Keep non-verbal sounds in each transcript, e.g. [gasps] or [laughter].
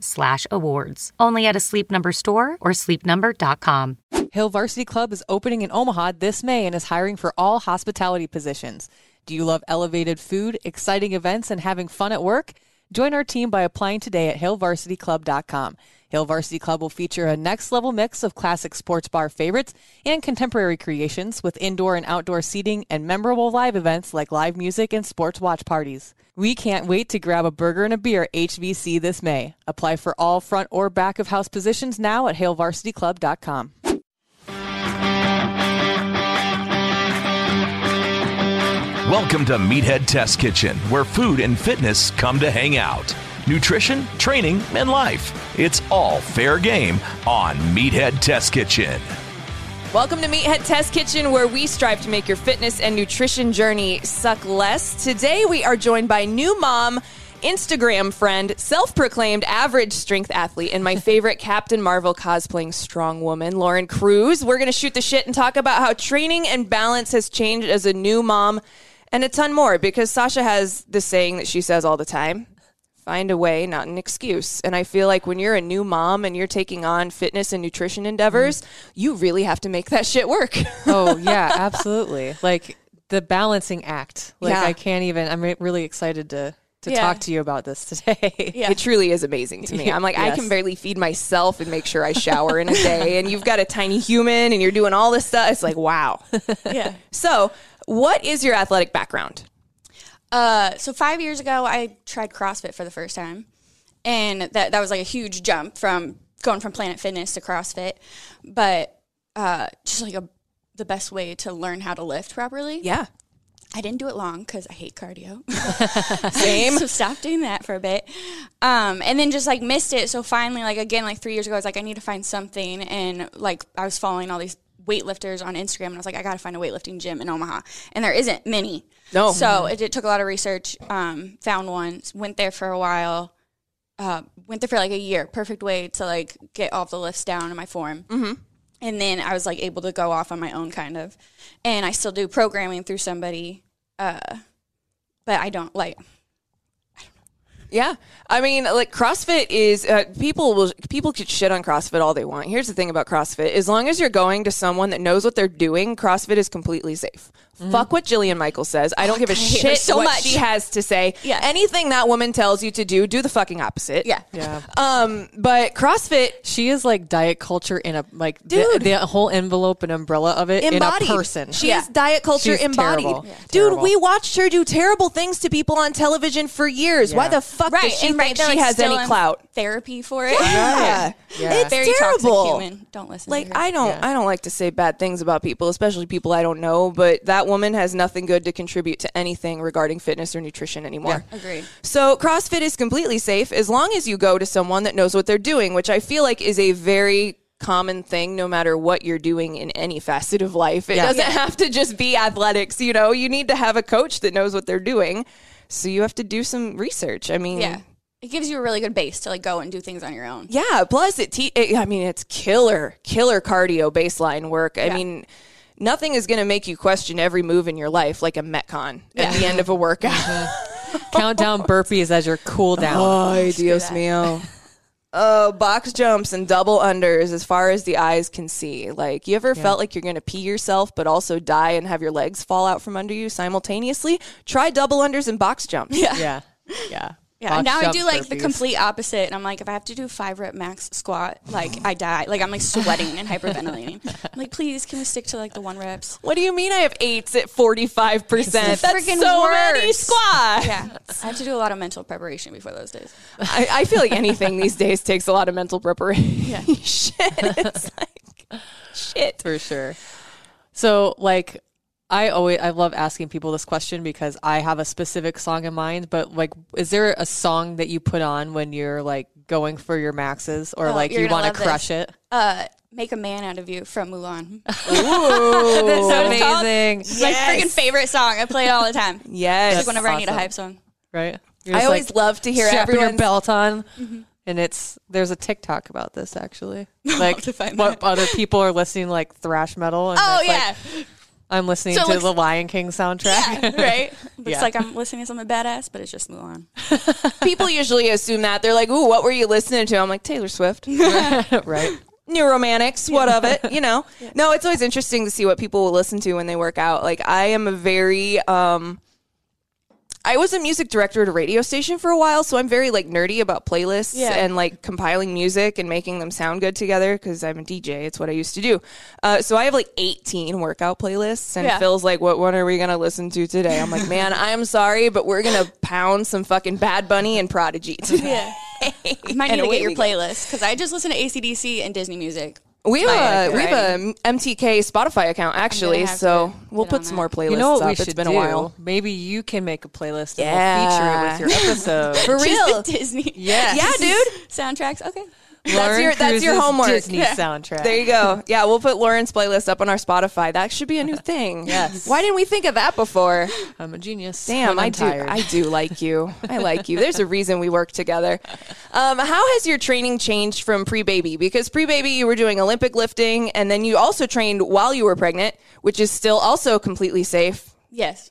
slash awards. Only at a Sleep Number store or sleepnumber.com. Hail Varsity Club is opening in Omaha this May and is hiring for all hospitality positions. Do you love elevated food, exciting events, and having fun at work? Join our team by applying today at hailvarsityclub.com. Hail Varsity Club will feature a next level mix of classic sports bar favorites and contemporary creations with indoor and outdoor seating and memorable live events like live music and sports watch parties. We can't wait to grab a burger and a beer at HVC this May. Apply for all front or back of house positions now at HailVarsityClub.com. Welcome to Meathead Test Kitchen, where food and fitness come to hang out. Nutrition, training, and life. It's all fair game on Meathead Test Kitchen. Welcome to Meathead Test Kitchen, where we strive to make your fitness and nutrition journey suck less. Today, we are joined by new mom, Instagram friend, self proclaimed average strength athlete, and my [laughs] favorite Captain Marvel cosplaying strong woman, Lauren Cruz. We're going to shoot the shit and talk about how training and balance has changed as a new mom and a ton more because Sasha has this saying that she says all the time find a way, not an excuse. And I feel like when you're a new mom and you're taking on fitness and nutrition endeavors, mm. you really have to make that shit work. [laughs] Oh, yeah, absolutely. Like the balancing act. Like Yeah. I can't even, I'm re- really excited to, to Yeah. talk to you about this today. [laughs] It truly is amazing to me. I'm like, I can barely feed myself and make sure I shower in a day. And you've got a tiny human and you're doing all this stuff. It's like, wow. Yeah. [laughs] So, what is your athletic background? Uh, so five years ago, I tried CrossFit for the first time, and that that was like a huge jump from going from Planet Fitness to CrossFit, but uh, just like a the best way to learn how to lift properly. Yeah. I didn't do it long because I hate cardio. [laughs] [laughs] Same. so stopped doing that for a bit, um, and then just like missed it. So finally, like again, like three years ago, I was like, I need to find something, and like I was following all these weightlifters on Instagram, and I was like, I got to find a weightlifting gym in Omaha, and there isn't many. No. So it, it took a lot of research. Um, found one, went there for a while. Uh, went there for like a year. Perfect way to like get all the lifts down in my form. Mm-hmm. And then I was like able to go off on my own kind of, and I still do programming through somebody. Uh, but I don't like. Yeah, I mean, like CrossFit is uh, people will people could shit on CrossFit all they want. Here's the thing about CrossFit: as long as you're going to someone that knows what they're doing, CrossFit is completely safe. Fuck what Jillian Michael says. I don't give a shit so what much. she has to say. Yeah. anything that woman tells you to do, do the fucking opposite. Yeah. Yeah. Um, but CrossFit She is like diet culture in a, like, Dude. the, the whole envelope and umbrella of it embodied. in a person. She Yeah. is diet culture She's embodied. terrible. Yeah. Dude, Terrible. we watched her do terrible things to people on television for years. Why the fuck Right, does she and think right, she like, has any clout? Therapy for it. Yeah. [laughs] Yeah. It's Very terrible. toxic human. Don't listen. Like to her. I don't Yeah. I don't like to say bad things about people, especially people I don't know, but that woman has nothing good to contribute to anything regarding fitness or nutrition anymore. Agreed. So CrossFit is completely safe as long as you go to someone that knows what they're doing, which I feel like is a very common thing no matter what you're doing in any facet of life. It Yeah. doesn't have to just be athletics, you know. You need to have a coach that knows what they're doing. So you have to do some research. I mean, Yeah. It gives you a really good base to like go and do things on your own. yeah. Plus, it, te- it. I mean, it's killer, killer cardio baseline work. I Yeah. mean, nothing is going to make you question every move in your life like a metcon at the end of a workout. Mm-hmm. [laughs] Countdown burpees as your cool down. Ay, Dios mío. Oh, box jumps and double unders as far as the eyes can see. Like, you ever felt like you're going to pee yourself, but also die and have your legs fall out from under you simultaneously? Try double unders and box jumps. Yeah. [laughs] yeah. Yeah. Yeah, box now I do like the complete opposite. And I'm like, if I have to do five rep max squat, like I die. Like I'm like sweating and hyperventilating. [laughs] I'm like, please, can we stick to like the one reps? What do you mean I have eights at 45%? That's freaking so worst. many squats. Yeah, I have to do a lot of mental preparation before those days. I, I feel like anything these [laughs] days takes a lot of mental preparation. Yeah. [laughs] shit. It's like, shit. for sure. So like I always I love asking people this question because I have a specific song in mind, but like is there a song that you put on when you're like going for your maxes or Oh, like you're you gonna want to crush this. it? Uh, make a man out of you from Mulan. [laughs] [laughs] Ooh, so it's called? amazing. It's my freaking favorite song. I play it all the time. Yes. [laughs] It's like whenever I need a hype song. Right? You're I always like, love to hear strapping your everyone's belt on. And it's there's a TikTok about this actually, like to find what other people are listening like thrash metal. And Oh it's like, yeah, I'm listening So to looks- the Lion King soundtrack. yeah, [laughs] right. Looks Yeah. like I'm listening to something badass, but it's just Mulan. [laughs] people usually assume that. They're like, ooh, what were you listening to? I'm like, Taylor Swift. [laughs] right? New romantics, what of it, you know? No, it's always interesting to see what people will listen to when they work out. Like, I am a very, um, I was a music director at a radio station for a while, so I'm very like nerdy about playlists Yeah. and like compiling music and making them sound good together because I'm a DJ. It's what I used to do. Uh, so I have like 18 workout playlists, and Yeah. Phil's like, "What one are we gonna listen to today?" I'm like, "Man, I am sorry, but we're gonna pound some fucking Bad Bunny and Prodigy [laughs] today." Yeah. I might need to get your playlist because I just listen to ACDC and Disney music. We have Like, a we have a MTK Spotify account actually, so we'll put some that. more playlists. You know what we should It's been do? a while. Maybe you can make a playlist and Yeah. we'll feature it with your episode. For Just real. the Disney. Yes. Yeah, dude. Soundtracks. Okay. That's your that's your homework. Disney Yeah. soundtrack. There you go. Yeah, we'll put Lauren's playlist up on our Spotify. That should be a new [laughs] thing. Yes. Why didn't we think of that before? I'm a genius. Damn, when I I'm do. tired. I do like you. I like you. There's a reason we work together. Um, how has your training changed from pre-baby? Because pre-baby, you were doing Olympic lifting, and then you also trained while you were pregnant, which is still also completely safe. Yes.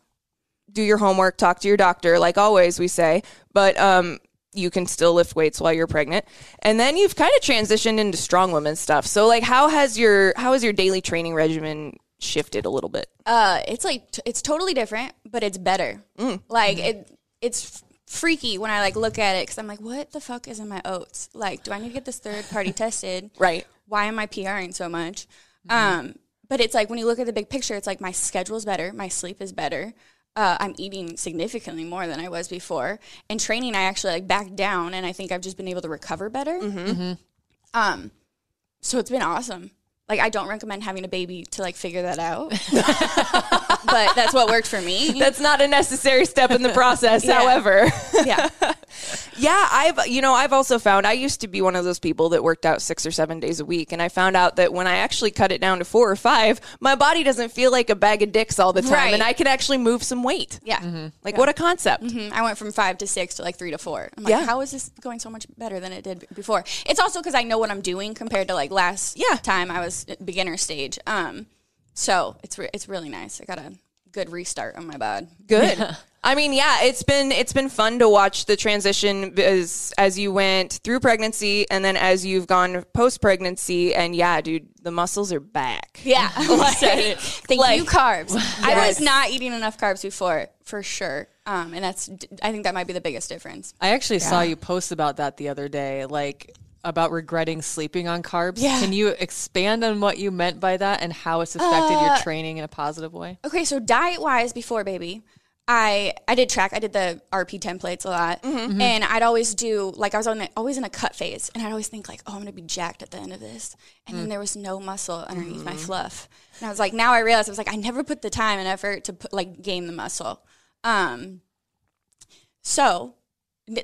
do your homework, talk to your doctor, like always we say, but um, you can still lift weights while you're pregnant. And then you've kind of transitioned into strong women stuff. So like how has your how has your daily training regimen shifted a little bit? Uh, it's like t- it's totally different, but it's better. Mm. Like it, it's freaky when I like look at it because I'm like, what the fuck is in my oats? Like, do I need to get this third party [laughs] tested? Right. Why am I PRing so much? Um, but it's like when you look at the big picture, it's like my schedule's better, my sleep is better. Uh, I'm eating significantly more than I was before. And training, I actually like backed down, and I think I've just been able to recover better. Um, so it's been awesome. Like I don't recommend having a baby to like figure that out, [laughs] but that's what worked for me. That's not a necessary step in the process, Yeah. however. yeah, [laughs] Yeah, I've you know I've also found I used to be one of those people that worked out six or seven days a week, and I found out that when I actually cut it down to four or five, my body doesn't feel like a bag of dicks all the time, Right. and I can actually move some weight. yeah. Like what a concept! Mhm. I went from five to six to like three to four. I'm like, Yeah. how is this going so much better than it did before? It's also because I know what I'm doing compared to like last Yeah. time I was beginner stage. Um, so it's re- it's really nice. I got a good restart on my bod. Good. I mean, yeah, it's been it's been fun to watch the transition as as you went through pregnancy and then as you've gone post pregnancy, and yeah, dude, the muscles are back. Yeah, [laughs] like, [laughs] thank like- you carbs. I was not eating enough carbs before, for sure. Um, and that's I think that might be the biggest difference. I actually saw you post about that the other day, like about regretting sleeping on carbs. Yeah. Can you expand on what you meant by that and how it's affected Uh, your training in a positive way? Okay, so diet wise, before baby, I I did track. I did the RP templates a lot, and I'd always do like I was on the, always in a cut phase, and I'd always think like, oh, I'm gonna be jacked at the end of this, and then there was no muscle underneath my fluff, and I was like, now I realize I was like, I never put the time and effort to put like gain the muscle. Um, so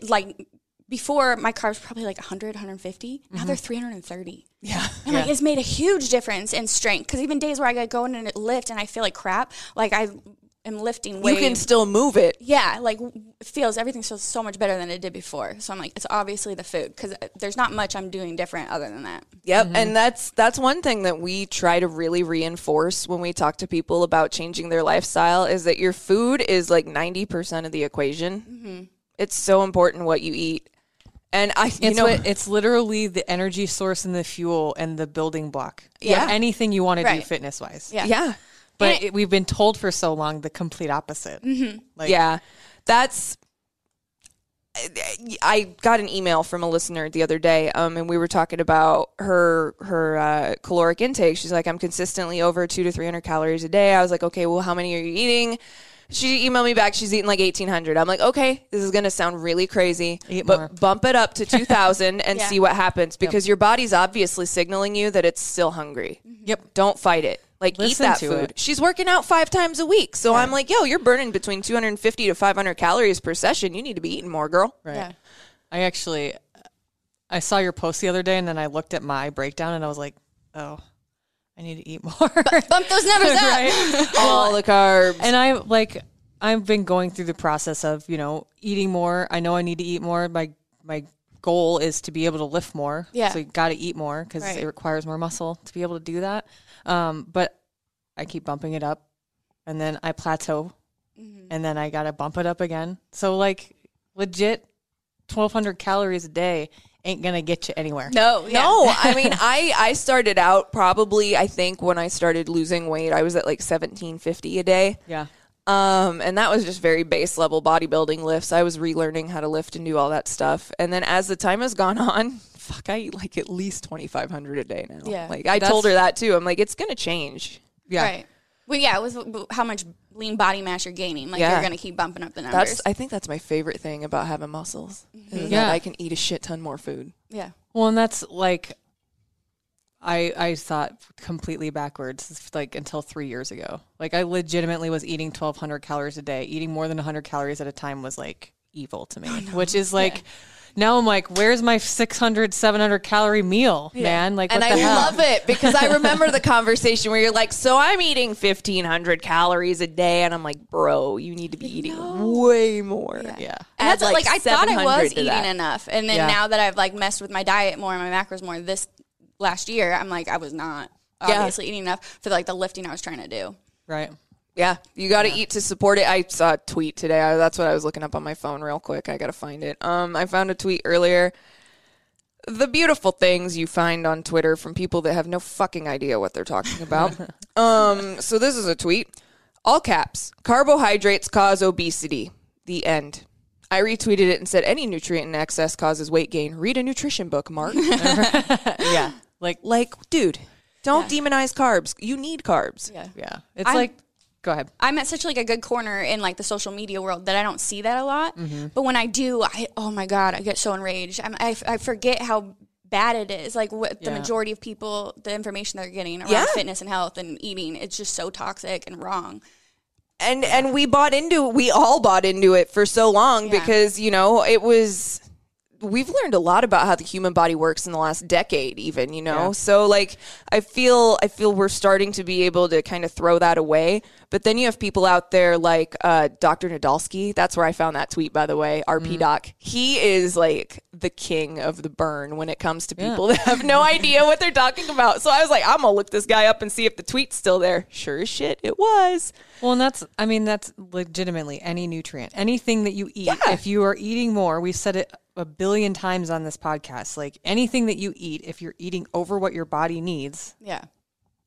like before my carbs were probably like 100 150 now mm-hmm. they're 330 Yeah. and like it's made a huge difference in strength because even days where I go in and lift and I feel like crap, like I am lifting way. You can still move it. yeah, like feels everything feels so much better than it did before. So I'm like, it's obviously the food because uh, there's not much I'm doing different other than that. Yep, and mm-hmm. that's that's one thing that we try to really reinforce when we talk to people about changing their lifestyle is that your food is like 90% of the equation. Mm-hmm. It's so important what you eat. And I you It's know what, it's literally the energy source and the fuel and the building block. Yeah. for anything you want to do fitness wise. Yeah. yeah. But it, we've been told for so long the complete opposite. Like, yeah. That's I got an email from a listener the other day, um, and we were talking about her her uh, caloric intake. She's like, I'm consistently over two to three hundred calories a day. I was like, okay, well, how many are you eating? She emailed me back. She's eating like eighteen hundred. I'm like, okay, this is gonna sound really crazy, Eat but more. bump it up to two thousand and [laughs] Yeah. see what happens because your body's obviously signaling you that it's still hungry. Mm-hmm. Yep. Don't fight it. Like eat Listen that to food. it. She's working out five times a week, so I'm like, yo, you're burning between 250 to 500 calories per session. You need to be eating more, girl. Right. Yeah. I actually, I saw your post the other day, and then I looked at my breakdown, and I was like, oh, I need to eat more. Bump those numbers [laughs] up. right? All the carbs. And I like I've been going through the process of you know eating more. I know I need to eat more. My my goal is to be able to lift more. Yeah. So you got to eat more because Right. it requires more muscle to be able to do that. Um, but I keep bumping it up, and then I plateau, Mm-hmm. and then I got to bump it up again. So like legit, twelve hundred calories a day ain't gonna get you anywhere. No, yeah. No, I mean, [laughs] I I started out probably. I think when I started losing weight, I was at like 1750 a day. Yeah. Um, and that was just very base level bodybuilding lifts. I was relearning how to lift and do all that stuff. And then as the time has gone [laughs] on, fuck, I eat like at least 2500 a day now. Yeah. Like I That's- told her that too. I'm like, it's gonna change. Yeah. Right. Well, yeah, it was how much lean body mass you're gaining. Like Yeah. you're gonna keep bumping up the numbers. That's I think that's my favorite thing about having muscles. Is mm-hmm. Yeah. that I can eat a shit ton more food. yeah. Well, and that's like, I I thought completely backwards, like until three years ago. Like I legitimately was eating twelve hundred calories a day. Eating more than hundred calories at a time was like evil to me, oh, which is like. Now I'm like, where's my 600, 700 calorie meal, man? Like, and what I hell? love it because I [laughs] remember the conversation where you're like, "So I'm eating 1,500 calories a day," and I'm like, "Bro, you need to be eating way more." Yeah. And Add, that's like, I thought I 700 was to eating that. enough, and then Yeah. now that I've like messed with my diet more and my macros more this last year, I'm like I was not obviously eating enough for like the lifting I was trying to do. Right. Yeah, you got to eat to support it. I saw a tweet today. I, that's what I was looking up on my phone real quick. I got to find it. Um, I found a tweet earlier. The beautiful things you find on Twitter from people that have no fucking idea what they're talking [laughs] about. um, so this is a tweet. All caps. Carbohydrates cause obesity. The end. I retweeted it and said any nutrient in excess causes weight gain. Read a nutrition book, Mark. [laughs] Yeah. Like, like, dude, don't demonize carbs. You need carbs. Yeah. yeah. It's I'm- like, go ahead. I'm at such like a good corner in like the social media world that I don't see that a lot. Mm-hmm. But when I do, I oh my god, I get so enraged. I'm, I I forget how bad it is. Like what the majority of people, the information they're getting around Yeah. fitness and health and eating, it's just so toxic and wrong. and and we bought into it we all bought into it for so long Yeah. because you know it was we've learned a lot about how the human body works in the last decade even you know? Yeah. so like i feel i feel we're starting to be able to kind of throw that away. But then you have people out there like uh, dr nadolsky. That's where i found that tweet by the way rp doc. He is like the king of the burn when it comes to people that have no idea what they're talking about. So i was like i'm gonna look this guy up and see if the tweet's still there. Sure as shit it was. Well, and that's, I mean, that's legitimately any nutrient, anything that you eat. If you are eating more, we've said it a billion times on this podcast. Like anything that you eat, if you're eating over what your body needs, Yeah.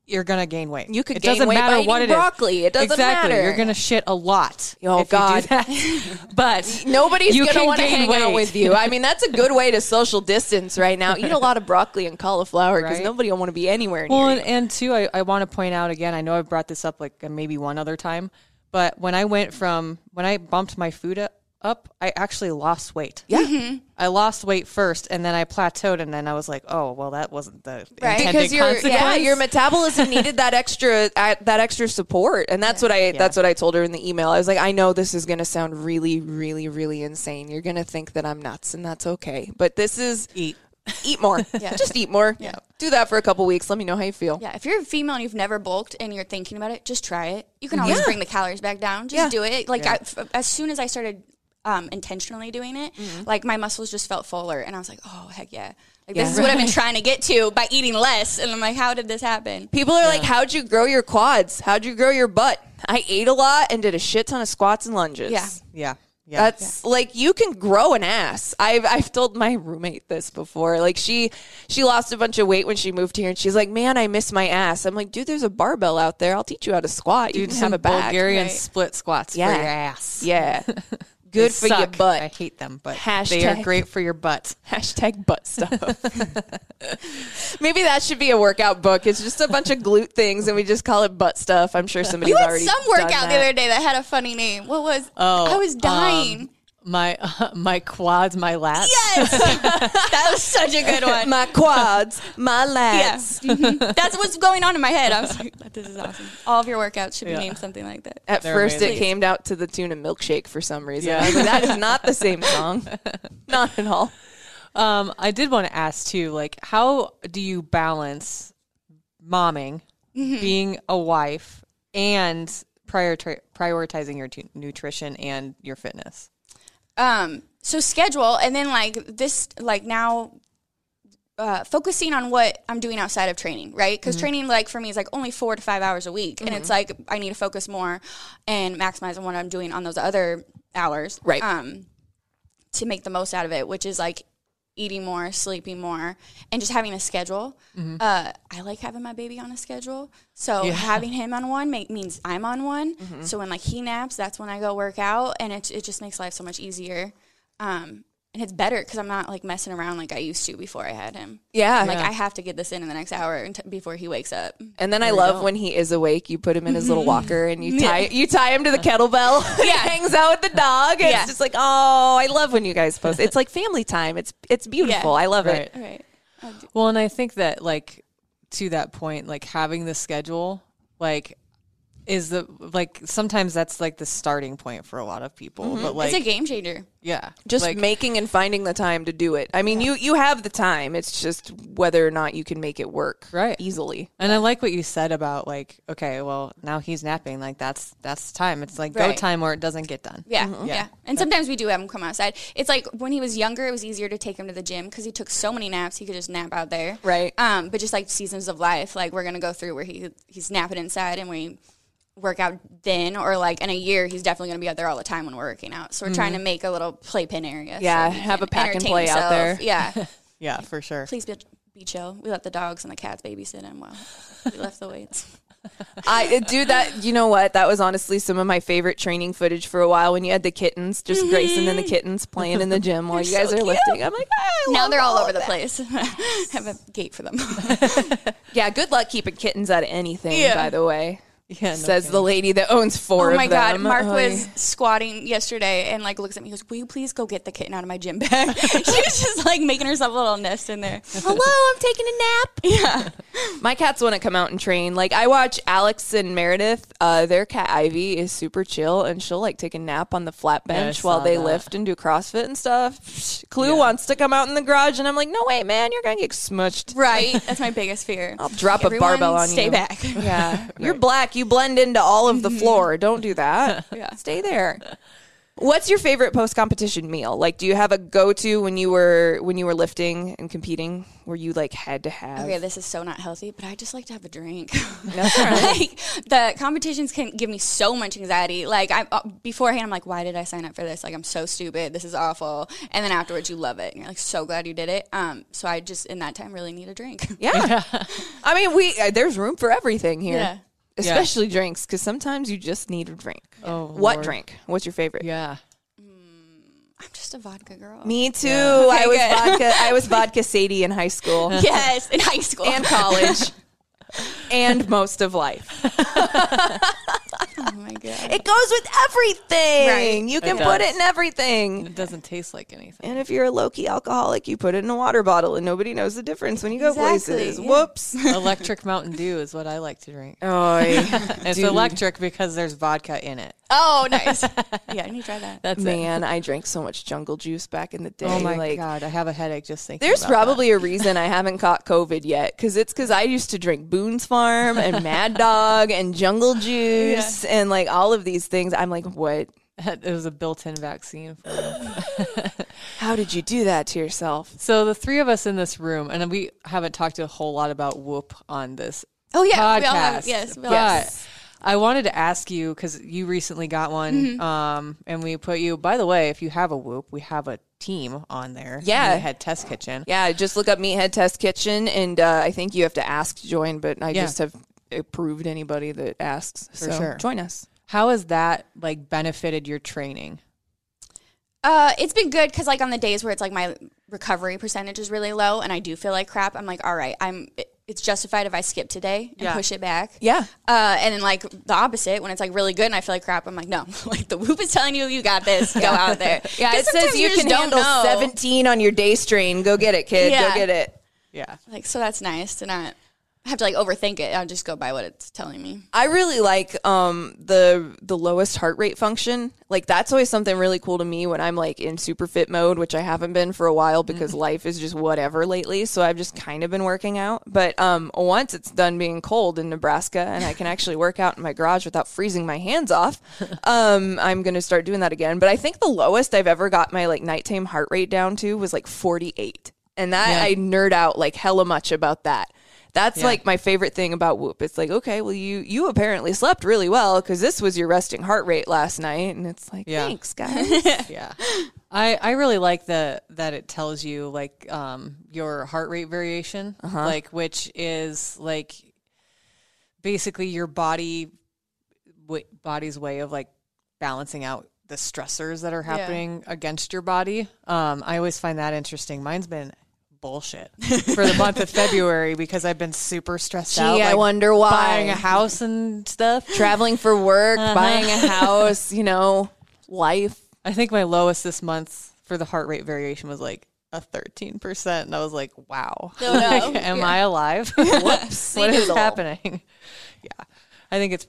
you're gonna gain weight. You could it gain doesn't weight matter what it is. broccoli. It doesn't exactly. matter. You're gonna shit a lot. Oh, if you do God. [laughs] but Nobody's gonna want to hang out with you. I mean, that's a good way to social distance right now. Eat a lot of broccoli and cauliflower because Right. nobody will want to be anywhere near Well, you. and, and two, I, I want to point out again. I know I've brought this up like maybe one other time, but when I went from when I bumped my food up, up I actually lost weight. Yeah. Mm-hmm. I lost weight first, and then I plateaued, and then I was like, "Oh, well, that wasn't the Right. intended because your consequence." yeah your metabolism needed that extra that extra support and that's what I that's what I told her in the email I was like I know this is going to sound really really really insane you're going to think that I'm nuts and that's okay but this is eat. [laughs] eat more yeah. just eat more Yeah. do that for a couple weeks let me know how you feel Yeah, if you're a female and you've never bulked and you're thinking about it, just try it. You can always Yeah. bring the calories back down. Just Yeah. do it. Like I f as soon as I started um, intentionally doing it, Mm-hmm. like my muscles just felt fuller, and I was like, oh heck yeah, like this is what I've been [laughs] trying to get to by eating less. And I'm like, how did this happen? People are like, "How'd you grow your quads? How'd you grow your butt?" I ate a lot and did a shit ton of squats and lunges. Yeah. Yeah, yeah. That's like you can grow an ass. I've I've told my roommate this before. Like she she lost a bunch of weight when she moved here, and she's like, "Man, I miss my ass." I'm like, "Dude, there's a barbell out there. I'll teach you how to squat. You do can some have it back." Bulgarian Right. split squats Yeah. for your ass. Yeah. [laughs] Good They for your butt. I hate them, but they are great for your butt. [laughs] Hashtag butt stuff. [laughs] Maybe that should be a workout book. It's just a bunch of glute things, and we just call it butt stuff. I'm sure [laughs] somebody's You had already some workout the other day that had a funny name. What was? Oh, I was um, dying. My [laughs] my quads, my lats. yes, [laughs] that was such a good one. my quads, my Yeah, lats. Mhm. that's what's going on in my head. I was like, "This is awesome." All of your workouts should be Yeah. named something like that. At They're first, amazing. it came out to the tune of "Milkshake" for some reason. Yeah. I was like, that is not the same [laughs] song. not at all. Um, I did want to ask too, like, how do you balance momming, Mm-hmm. being a wife, and prior prioritizing your tu- nutrition and your fitness? Um so schedule and then like this like now uh, focusing on what I'm doing outside of training, right? Mm-hmm. Because training, like for me, is like only four to five hours a week, and it's like I need to focus more and maximize on what I'm doing on those other hours, Right. Um, to make the most out of it, which is like eating more, sleeping more, and just having a schedule. Mm-hmm. Uh, I like having my baby on a schedule, so having him on one make, means I'm on one. Mm-hmm. So when like he naps, that's when I go work out, and it it just makes life so much easier. Um, and it's better because I'm not like messing around like I used to before I had him. Yeah. I'm like I have to get this in in the next hour unt- before he wakes up. And then I love when he is awake. You put him in his little [laughs] walker and you tie you tie him to the kettlebell. [laughs] yeah, he hangs out with the dog. And Yeah. It's just like, oh, I love when you guys post. It's like family time. It's it's beautiful. Yeah. I love Right. it. Right. Well, and I think that like to that point, like having the schedule, like is the like sometimes that's like the starting point for a lot of people. But like it's a game changer. yeah, Just like, making and finding the time to do it. I mean, you you have the time. It's just whether or not you can make it work Right. easily. And I like what you said about like, okay, well now he's napping. Like that's that's time. It's like go time or it doesn't get done. Yeah, Mm-hmm. yeah. And sometimes we do have him come outside. It's like when he was younger, it was easier to take him to the gym because he took so many naps. He could just nap out there. Right. Um, but just like seasons of life, like we're gonna go through where he he's napping inside and we work out then, or like in a year, he's definitely gonna be out there all the time when we're working out. So we're trying to mm-hmm. make a little playpen area. Mm-hmm. Yeah, he have a pack and entertain play out there. Yeah. [laughs] Yeah, for sure. Please be, be chill. We let the dogs and the cats babysit him while we [laughs] left the weights. I uh, do that. You know what? That was honestly some of my favorite training footage for a while when you had the kittens, just mm-hmm. Grayson and the kittens playing in the gym [laughs] while you guys so are cute. lifting. I'm like, ah, I now they're all over the that. place. have a gate for them. Yeah, good luck keeping kittens out of anything. Yeah. By the way, Yeah, no says the lady that owns four. Oh my of god, them. Mark Oh, was squatting yesterday and like looks at me. He goes, "Will you please go get the kitten out of my gym bag?" [laughs] She's just like making herself a little nest in there. [laughs] Hello, I'm taking a nap. [laughs] Yeah. My cats want to come out and train. Like I watch Alex and Meredith. Uh, their cat Ivy is super chill, and she'll like take a nap on the flat Yeah, bench while they that. lift and do CrossFit and stuff. Clue wants to come out in the garage, and I'm like, no way, man, you're gonna get smushed. Right, that's my biggest fear. I'll drop a barbell on stay you. Stay back. Yeah, you're black. You blend into all of the floor. Don't do that. [laughs] Yeah. Stay there. What's your favorite post competition meal? Like, do you have a go to when you were when you were lifting and competing, where you like had to have? Okay, this is so not healthy, but I just like to have a drink. [laughs] [laughs] like the competitions can give me so much anxiety. Like I uh, beforehand, I'm like, why did I sign up for this? Like I'm so stupid. This is awful. And then afterwards, you love it, and you're like so glad you did it. Um, so I just in that time really need a drink. Yeah. I mean, we uh, there's room for everything here. Yeah. Especially drinks, because sometimes you just need a drink. Oh, what Lord. drink? What's your favorite? Yeah. Mm, I'm just a vodka girl. Me too. I was good. vodka. I was [laughs] vodka Sadie in high school Yes, in high school and college, [laughs] and most of life. [laughs] Oh my god. It goes with everything. Right. You can It put it in everything. It doesn't taste like anything. And if you're a low key alcoholic, you put it in a water bottle, and nobody knows the difference when you go Exactly, places. yeah. Whoops. [laughs] Electric Mountain Dew is what I like to drink. Oh, [laughs] It's electric because there's vodka in it. Oh, nice. yeah, I need to try that. That's it. man, I drank so much Jungle Juice back in the day. Oh my like, god, I have a headache just thinking. There's probably a reason I haven't caught COVID yet, because it's because I used to drink Boone's Farm and Mad [laughs] Dog and Jungle Juice and like all of these things. I'm like, what? [laughs] It was a built-in vaccine for. [laughs] How did you do that to yourself? So the three of us in this room, and we haven't talked a whole lot about Whoop on this Oh yeah, podcast. we all have yes, we all have. I wanted to ask you because you recently got one, Mm-hmm. um, and we put you. By the way, if you have a Whoop, we have a team on there. Yeah. Head Test Kitchen. Yeah, just look up Meathead Test Kitchen, and uh, I think you have to ask to join, but I Yeah. just have approved anybody that asks. For so sure. join us. How has that like benefited your training? Uh, it's been good because like on the days where it's like my recovery percentage is really low and I do feel like crap, I'm like, all right, I'm. It's justified if I skip today and Yeah. push it back. Yeah. Uh, and then like the opposite, when it's like really good and I feel like crap, I'm like, no, [laughs] like the whoop is telling you you got this. Go out there. [laughs] yeah. it says sometimes you can don't handle know. 17 on your day strain. Go get it, kid. Go get it. Yeah. Like so, that's nice to not have to like overthink it. I'll just go by what it's telling me. I really like um the the lowest heart rate function. Like that's always something really cool to me when I'm like in super fit mode, which I haven't been for a while because life is just whatever lately. So I've just kind of been working out. But um once it's done being cold in Nebraska and I can actually work out in my garage without freezing my hands off, [laughs] um I'm gonna start doing that again. But I think the lowest I've ever got my like nighttime heart rate down to was like 48. And that Yeah. I nerd out like hella much about that. That's Yeah. like my favorite thing about Whoop. It's like, okay, well, you you apparently slept really well because this was your resting heart rate last night, and it's like, Yeah. thanks, guys. [laughs] yeah [laughs] i i really like the that it tells you like um your heart rate variation like which is like basically your body w- body's way of like balancing out the stressors that are happening against your body um i always find that interesting mine's been bullshit for the month of [laughs] february because i've been super stressed Gee, out I wonder why. buying a house and stuff Traveling for work, Uh-huh. buying a house, you know, life. I think my lowest this month for the heart rate variation was like a 13%. And I was like, wow. Oh, no. [laughs] Like, am I alive? Whoops. [laughs] what is happening? Yeah. I think it's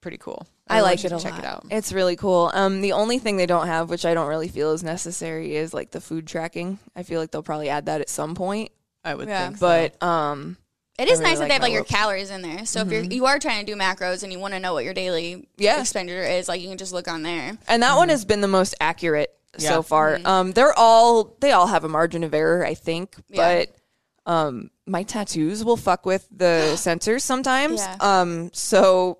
pretty cool. I Everyone like it a check lot. it out. It's really cool. Um, the only thing they don't have, which I don't really feel is necessary, is like the food tracking. I feel like they'll probably add that at some point. I would Yeah. think so. But um, It is really nice that like they have my like your calories in there. So if you're you are trying to do macros and you want to know what your daily Yeah. expenditure is, like you can just look on there. and that one has been the most accurate Yeah. so far. Um, they're all they all have a margin of error, I think, Yeah. but um, my tattoos will fuck with the [gasps] sensors sometimes. Yeah. Um, so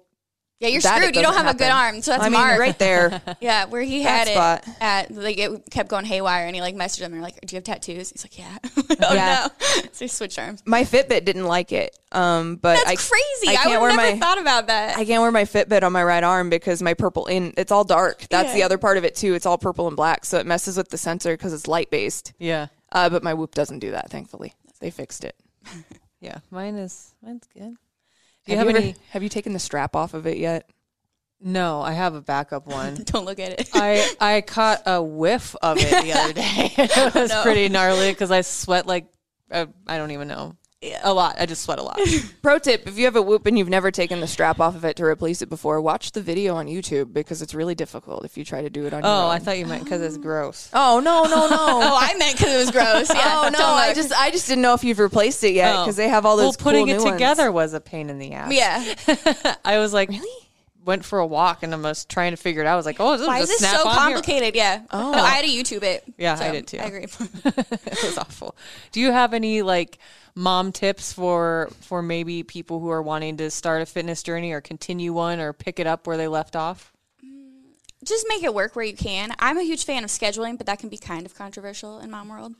Yeah, you're That screwed. You don't doesn't have a good arm, so that's I mean, Mark. right there. [laughs] Yeah, where he had it spot. at like it kept going haywire, and he like messaged him. They're like, "Do you have tattoos?" He's like, "Yeah." [laughs] oh Yeah. no! [laughs] So he switched arms. My Fitbit didn't like it. Um, but That's I, crazy. I I, can't would wear never my thought about that. I can't wear my Fitbit on my right arm because my purple in it's all dark. That's the other part of it too. It's all purple and black, so it messes with the sensor because it's light based. yeah. Uh, but my Whoop doesn't do that. Thankfully, they fixed it. Yeah. Mine is, mine's good. Do have you have ever- any? have you taken the strap off of it yet? No, I have a backup one. [laughs] don't look at it. I I caught a whiff of it the other day. [laughs] it [laughs] was pretty gnarly because I sweat like uh, I don't even know a lot. I just sweat a lot. [laughs] Pro tip: If you have a Whoop and you've never taken the strap off of it to replace it before, watch the video on YouTube because it's really difficult if you try to do it on. your own. oh, own. I thought you meant because it's gross. [laughs] Oh no no no! [laughs] oh, I meant because it was gross. Oh, yeah. Oh no! I just I just didn't know if you've replaced it yet Oh. because they have all well, those. putting cool it new ones. together was a pain in the ass. yeah. I was like, really? Went for a walk and I was trying to figure it out. I was like, oh, this Why is this so snap-on here. complicated? Yeah. Oh. No, I had to YouTube it. Yeah, I did too. I agree. [laughs] [laughs] it was awful. Do you have any like mom tips for for maybe people who are wanting to start a fitness journey or continue one or pick it up where they left off? just make it work where you can. I'm a huge fan of scheduling, but that can be kind of controversial in mom world.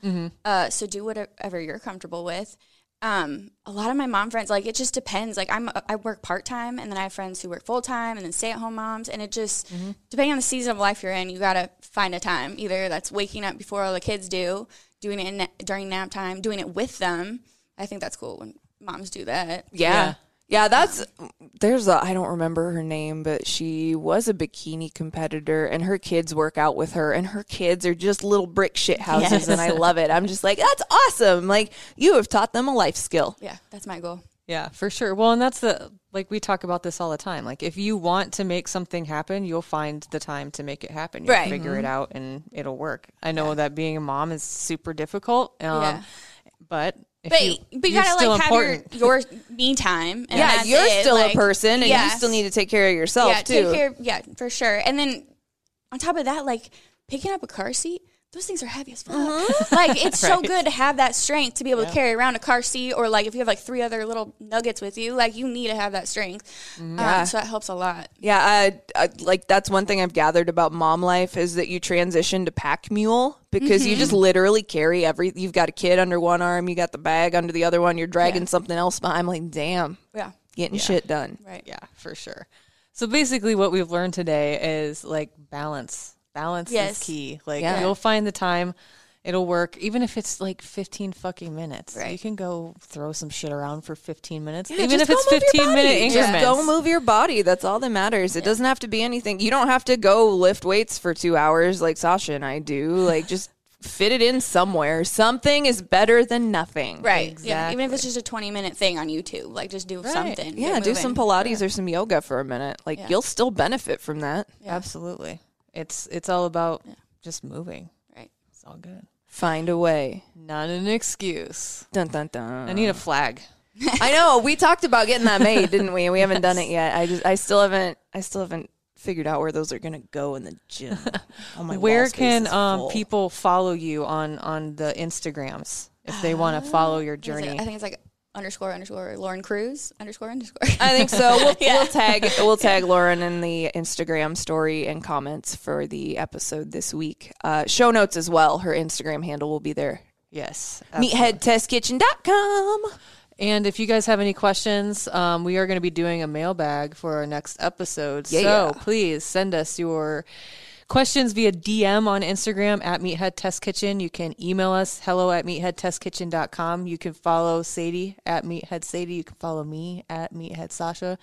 Uh, so do whatever you're comfortable with. Um, a lot of my mom friends, like it just depends. Like I'm, I work part time, and then I have friends who work full time, and then stay at home moms, and it just depending on the season of life you're in, you gotta find a time. Either that's waking up before all the kids do, doing it in, during nap time, doing it with them. I think that's cool when moms do that. Yeah. Yeah, that's there's a I don't remember her name, but she was a bikini competitor and her kids work out with her and her kids are just little brick shit houses Yes. and I love it. I'm just like, that's awesome. Like you have taught them a life skill. Yeah, that's my goal. Yeah, for sure. Well, and that's the like we talk about this all the time. Like if you want to make something happen, you'll find the time to make it happen. You'll Right. figure it out and it'll work. I know that being a mom is super difficult. Um, Yeah. but if But, you, but you gotta like important. have your, your me time. And yeah, you're it. still Like, a person and you still need to take care of yourself yeah, too. care. Yeah, for sure. And then on top of that, like picking up a car seat, those things are heavy as fuck. Mm-hmm. [laughs] Like it's so good to have that strength to be able to carry around a car seat, or like if you have like three other little nuggets with you, like you need to have that strength. Mm-hmm. Yeah. Um, so that helps a lot. Yeah, I, I, like that's one thing I've gathered about mom life is that you transition to pack mule because you Mm-hmm. just literally carry every. You've got a kid under one arm, you got the bag under the other one, you're dragging Yeah. something else behind. I'm like, damn, Yeah, getting shit done. right. Yeah, for sure. So basically, what we've learned today is like balance. Balance Yes. is key. Like Yeah. you'll find the time. It'll work, even if it's like 15 fucking minutes. Right. You can go throw some shit around for 15 minutes, Yeah, even if it's go move your 15 minute body. increments. Just go move your body. That's all that matters. It doesn't have to be anything. You don't have to go lift weights for two hours like Sasha and I do. Like just fit it in somewhere. Something is better than nothing. Right. Yeah. Even if it's just a 20 minute thing on YouTube, like just do something. Yeah, do some moving. Pilates or some yoga for a minute. Like Yeah. you'll still benefit from that. Absolutely. It's it's all about yeah. just moving. Right. It's all good. Find a way. Not an excuse. Dun dun dun. I need a flag. [laughs] I know. We talked about getting that made, didn't we? We haven't done it yet. I just I still haven't I still haven't figured out where those are gonna go in the gym. [laughs] Oh my Where can um, people follow you on on the Instagrams if they want to follow your What is it? journey? I think it's like underscore underscore Lauren Cruz underscore underscore. I think so. [laughs] We'll, we'll tag we'll tag Lauren in the Instagram story and comments for the episode this week. Uh, show notes as well. Her Instagram handle will be there. yes. Meatheadtestkitchen.com. And if you guys have any questions, um, we are going to be doing a mailbag for our next episode. Yeah. So please send us your questions via DM on Instagram at Meathead Test Kitchen. You can email us hello at meatheadtestkitchen.com. You can follow Sadie at Meathead Sadie. You can follow me at Meathead Sasha.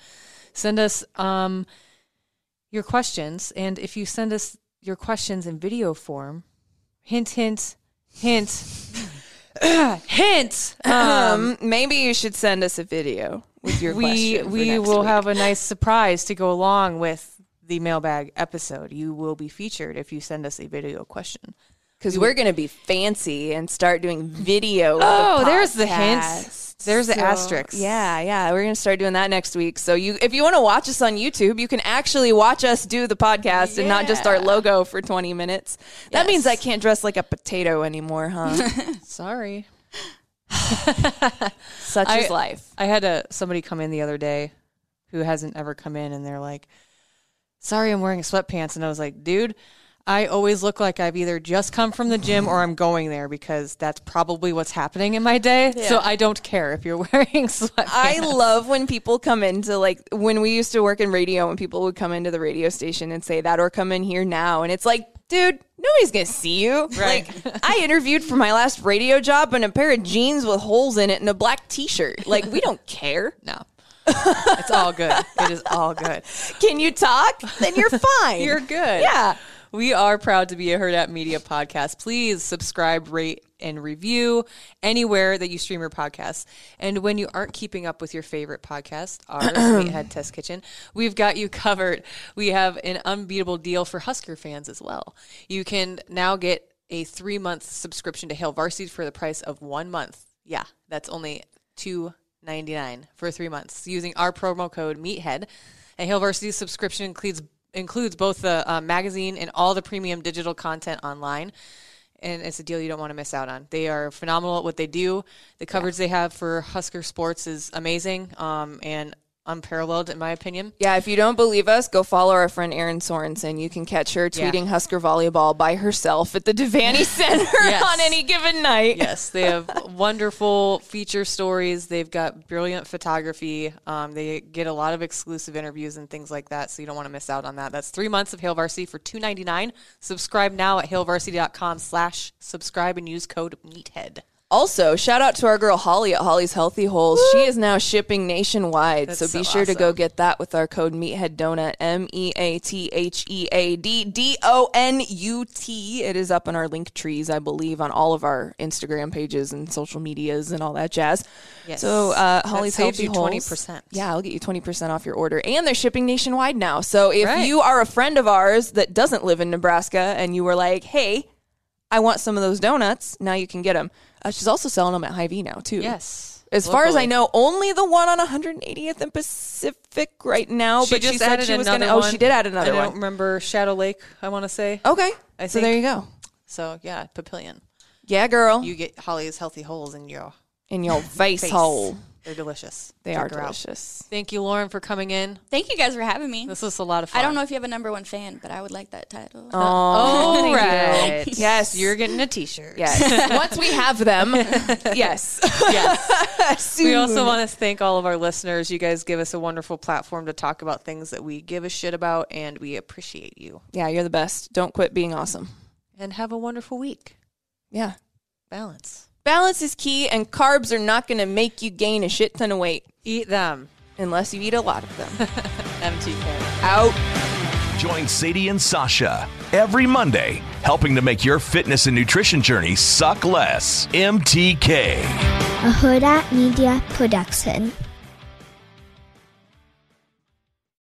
Send us um, your questions. And if you send us your questions in video form, hint, hint, hint, [coughs] hint. Um, maybe you should send us a video with your we we will have a nice surprise to go along with the mailbag episode. You will be featured if you send us a video question. because we're going to be fancy and start doing video. Oh, the there's the hints. podcast. There's the So, asterisk. Yeah, yeah, we're going to start doing that next week. So you, if you want to watch us on YouTube, you can actually watch us do the podcast and not just our logo for 20 minutes. That means I can't dress like a potato anymore, huh? [laughs] Sorry. Such I- is life. I had a somebody come in the other day who hasn't ever come in and they're like, "Sorry, I'm wearing sweatpants." And I was like, "Dude, I always look like I've either just come from the gym or I'm going there because that's probably what's happening in my day. So I don't care if you're [laughs] wearing sweatpants." I love when people come into like when we used to work in radio when people would come into the radio station and say that or come in here now and it's like, dude, nobody's gonna see you. Right. Like I interviewed for my last radio job in a pair of jeans with holes in it and a black t shirt. Like we don't care. no. [laughs] it's all good. It is all good. Can you talk? Then you're [laughs] fine. You're good. Yeah. We are proud to be a Hurrdat Media podcast. Please subscribe, rate, and review anywhere that you stream your podcasts. And when you aren't keeping up with your favorite podcast, ours, Meathead [clears throat] Test Kitchen, we've got you covered. We have an unbeatable deal for Husker fans as well. You can now get a three month subscription to Hail Varsity for the price of one month. Yeah, that's only two ninety nine for three months using our promo code Meathead. A Hail Varsity subscription includes includes both the uh, magazine and all the premium digital content online. And it's a deal you don't want to miss out on. They are phenomenal at what they do. The coverage they have for Husker sports is amazing um, and unparalleled, in my opinion. Yeah, if you don't believe us, go follow our friend Erin Sorensen. You can catch her Yeah. tweeting Husker volleyball by herself at the Devaney [laughs] Center Yes. on any given night. Yes, they have [laughs] wonderful feature stories. They've got brilliant photography. Um, they get a lot of exclusive interviews and things like that, so you don't want to miss out on that. That's three months of Hail Varsity for two ninety nine. Subscribe now at hailvarsity.com slash subscribe and use code MEATHEAD. Also, shout out to our girl Holly at Holly's Healthy Holes. She is now shipping nationwide, That's so be so sure to go get that with our code Meathead Donut M E A T H E A D D O N U T. It is up in our link trees, I believe, on all of our Instagram pages and social medias and all that jazz. Yes. So uh, That Holly's saves Healthy you Holes, 20%. Yeah, I'll get you twenty percent off your order, and they're shipping nationwide now. So if Right. you are a friend of ours that doesn't live in Nebraska and you were like, hey. I want some of those donuts. Now you can get them. Uh, she's also selling them at Hy-Vee now too. Yes. As far as I know, only the one on 180th and Pacific right now. She but she said added she was another going to. Oh, one. she did add another one. I don't one. remember Shadow Lake, I want to say. Okay, I so think- there you go. So, yeah, Papillion. Yeah, girl, You get Holly's Healthy Holes in your in your face, [laughs] face. hole. They're delicious. They Check are her out. delicious. Thank you, Lauren, for coming in. Thank you guys for having me. This was a lot of fun. I don't know if you have a number one fan, but I would like that title. Oh, All right. [laughs] Yes. You're getting a t-shirt. Yes. [laughs] Once we have them, [laughs] yes. Yes. We also want to thank all of our listeners. You guys give us a wonderful platform to talk about things that we give a shit about, and we appreciate you. Yeah, you're the best. Don't quit being awesome. And have a wonderful week. Yeah. Balance. Balance is key, and carbs are not going to make you gain a shit ton of weight Eat them. unless you eat a lot of them. [laughs] MTK. Out. Join Sadie and Sasha every Monday, helping to make your fitness and nutrition journey suck less. MTK. a Hurrdat Media Production.